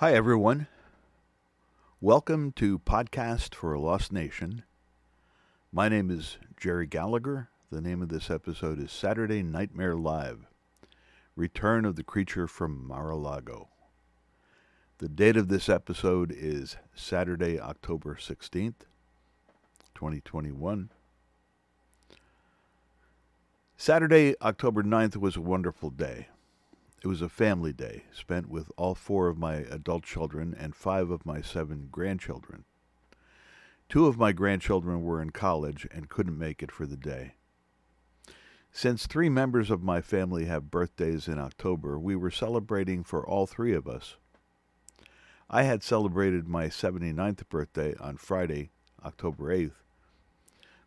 Hi, everyone. Welcome to Podcast for a Lost Nation. My name is Jerry Gallagher. The name of this episode is Saturday Nightmare Live Return of the Creature from Mar a Lago. The date of this episode is Saturday, October 16th, 2021. Saturday, October 9th was a wonderful day. It was a family day spent with all four of my adult children and five of my seven grandchildren. Two of my grandchildren were in college and couldn't make it for the day. Since three members of my family have birthdays in October, we were celebrating for all three of us. I had celebrated my 79th birthday on Friday, October 8th,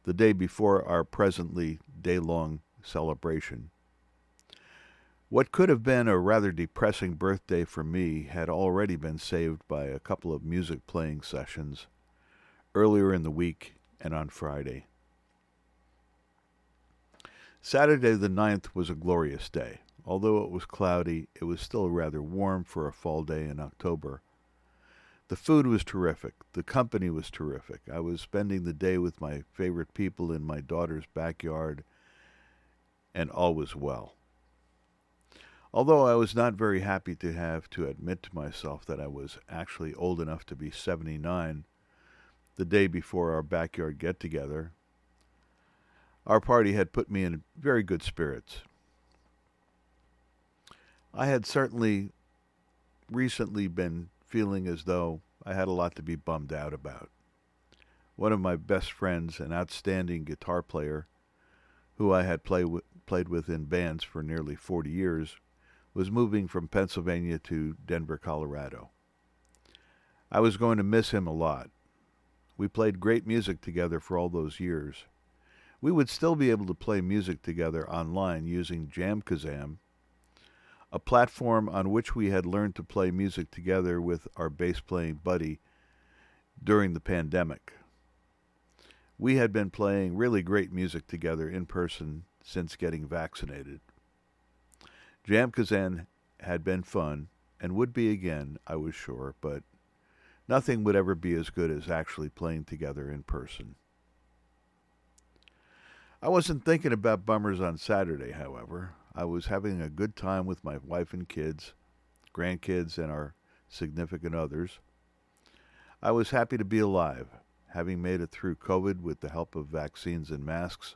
the day before our presently day long celebration. What could have been a rather depressing birthday for me had already been saved by a couple of music playing sessions earlier in the week and on Friday. Saturday the 9th was a glorious day. Although it was cloudy, it was still rather warm for a fall day in October. The food was terrific. The company was terrific. I was spending the day with my favorite people in my daughter's backyard, and all was well. Although I was not very happy to have to admit to myself that I was actually old enough to be 79 the day before our backyard get together, our party had put me in very good spirits. I had certainly recently been feeling as though I had a lot to be bummed out about. One of my best friends, an outstanding guitar player, who I had play w- played with in bands for nearly 40 years, was moving from Pennsylvania to Denver, Colorado. I was going to miss him a lot. We played great music together for all those years. We would still be able to play music together online using JamKazam a platform on which we had learned to play music together with our bass playing buddy during the pandemic. We had been playing really great music together in person since getting vaccinated. JamKazam had been fun and would be again, I was sure, but nothing would ever be as good as actually playing together in person. I wasn't thinking about bummers on Saturday, however. I was having a good time with my wife and kids, grandkids, and our significant others. I was happy to be alive, having made it through COVID with the help of vaccines and masks.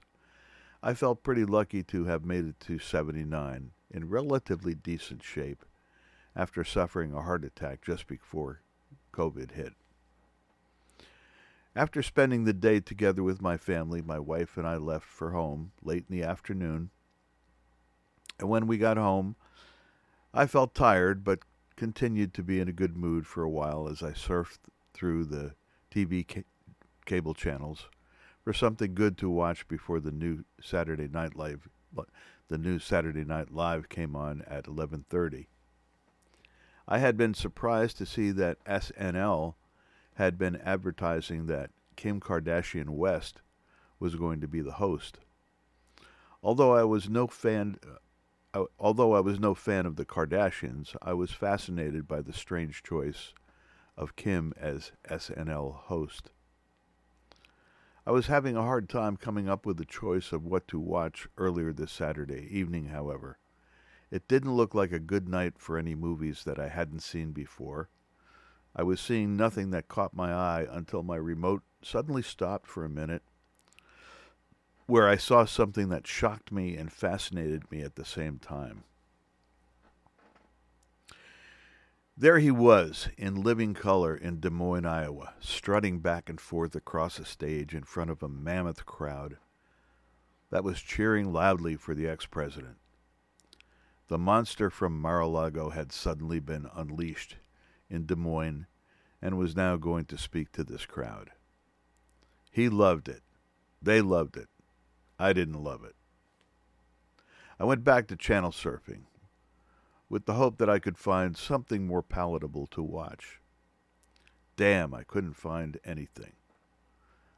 I felt pretty lucky to have made it to 79 in relatively decent shape after suffering a heart attack just before COVID hit. After spending the day together with my family, my wife and I left for home late in the afternoon and when we got home, I felt tired, but continued to be in a good mood for a while as I surfed through the TV ca- cable channels for something good to watch before the new Saturday Night Live the new Saturday Night Live came on at 11:30. I had been surprised to see that SNL had been advertising that Kim Kardashian West was going to be the host. Although I was no fan uh, although I was no fan of the Kardashians, I was fascinated by the strange choice of Kim as SNL host. I was having a hard time coming up with a choice of what to watch earlier this Saturday evening, however. It didn't look like a good night for any movies that I hadn't seen before. I was seeing nothing that caught my eye until my remote suddenly stopped for a minute where I saw something that shocked me and fascinated me at the same time. There he was, in living color in Des Moines, Iowa, strutting back and forth across a stage in front of a mammoth crowd that was cheering loudly for the ex president. The monster from Mar a Lago had suddenly been unleashed in Des Moines and was now going to speak to this crowd. He loved it. They loved it. I didn't love it. I went back to channel surfing with the hope that I could find something more palatable to watch. Damn, I couldn't find anything.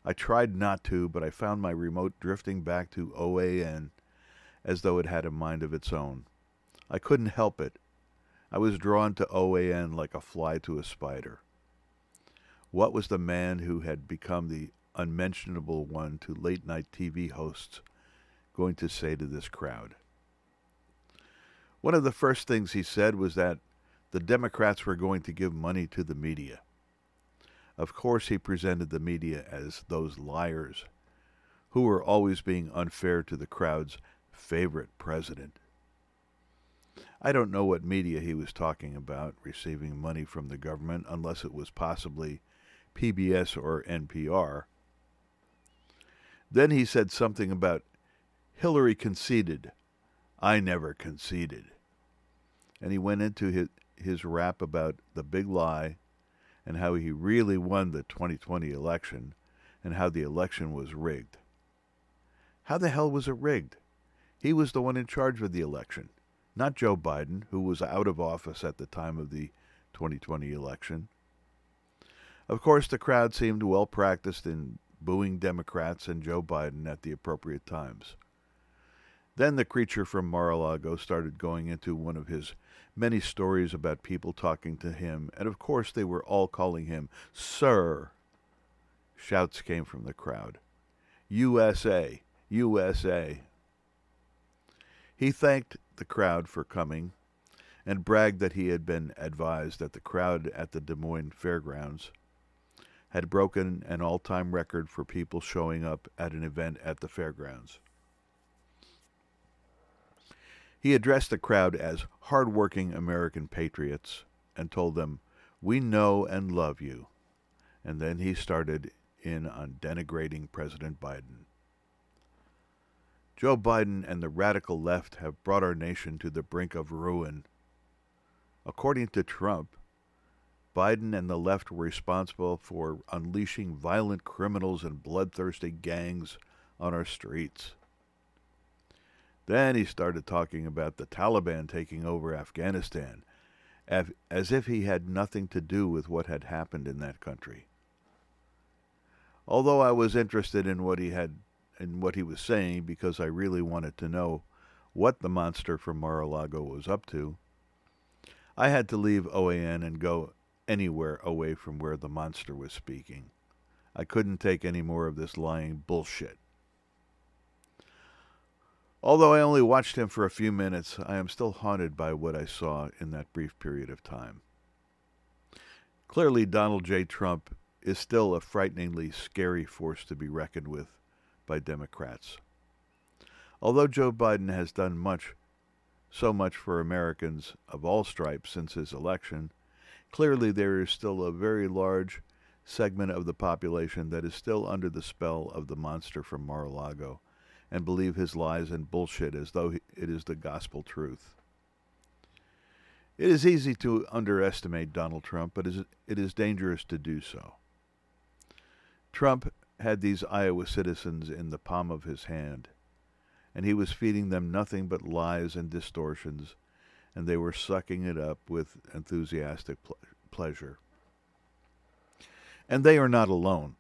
I tried not to, but I found my remote drifting back to OAN as though it had a mind of its own. I couldn't help it. I was drawn to OAN like a fly to a spider. What was the man who had become the unmentionable one to late night TV hosts going to say to this crowd? One of the first things he said was that the Democrats were going to give money to the media. Of course, he presented the media as those liars who were always being unfair to the crowd's favorite president. I don't know what media he was talking about receiving money from the government unless it was possibly PBS or NPR. Then he said something about Hillary conceded. I never conceded. And he went into his, his rap about the big lie and how he really won the 2020 election and how the election was rigged. How the hell was it rigged? He was the one in charge of the election, not Joe Biden, who was out of office at the time of the 2020 election. Of course, the crowd seemed well practiced in booing Democrats and Joe Biden at the appropriate times. Then the creature from Mar-a-Lago started going into one of his many stories about people talking to him, and of course they were all calling him Sir. Shouts came from the crowd. USA, USA. He thanked the crowd for coming and bragged that he had been advised that the crowd at the Des Moines Fairgrounds had broken an all time record for people showing up at an event at the fairgrounds. He addressed the crowd as hard-working American patriots and told them, We know and love you. And then he started in on denigrating President Biden. Joe Biden and the radical left have brought our nation to the brink of ruin. According to Trump, Biden and the left were responsible for unleashing violent criminals and bloodthirsty gangs on our streets. Then he started talking about the Taliban taking over Afghanistan, as if he had nothing to do with what had happened in that country. Although I was interested in what he had in what he was saying because I really wanted to know what the monster from Mar-a-Lago was up to, I had to leave OAN and go anywhere away from where the monster was speaking. I couldn't take any more of this lying bullshit. Although I only watched him for a few minutes, I am still haunted by what I saw in that brief period of time. Clearly, Donald J. Trump is still a frighteningly scary force to be reckoned with by Democrats. Although Joe Biden has done much, so much for Americans of all stripes since his election, Clearly, there is still a very large segment of the population that is still under the spell of the monster from Mar-a-Lago and believe his lies and bullshit as though it is the gospel truth. It is easy to underestimate Donald Trump, but it is dangerous to do so. Trump had these Iowa citizens in the palm of his hand, and he was feeding them nothing but lies and distortions and they were sucking it up with enthusiastic pl- pleasure. And they are not alone.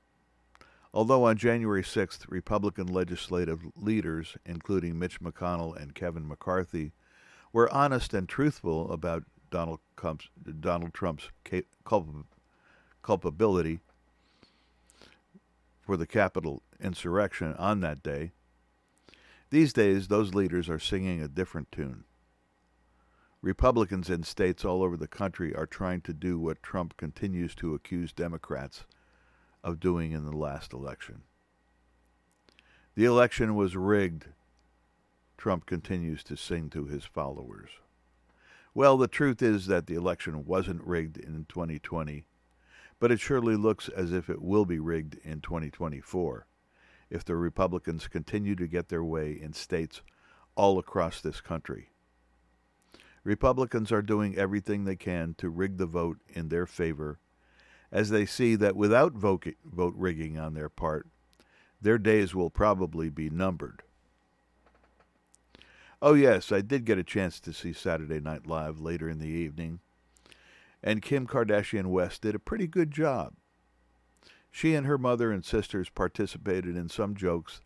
Although on January 6th, Republican legislative leaders, including Mitch McConnell and Kevin McCarthy, were honest and truthful about Donald Trump's, Donald Trump's culp- culpability for the Capitol insurrection on that day, these days those leaders are singing a different tune. Republicans in states all over the country are trying to do what Trump continues to accuse Democrats of doing in the last election. The election was rigged, Trump continues to sing to his followers. Well, the truth is that the election wasn't rigged in 2020, but it surely looks as if it will be rigged in 2024 if the Republicans continue to get their way in states all across this country. Republicans are doing everything they can to rig the vote in their favor, as they see that without vote, rigging on their part, their days will probably be numbered. Oh, yes, I did get a chance to see Saturday Night Live later in the evening, and Kim Kardashian West did a pretty good job. She and her mother and sisters participated in some jokes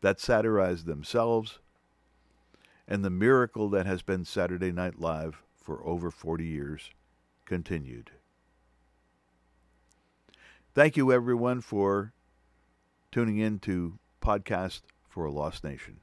that satirized themselves and the miracle that has been Saturday Night Live for over 40 years continued. Thank you, everyone, for tuning in to Podcast for a Lost Nation.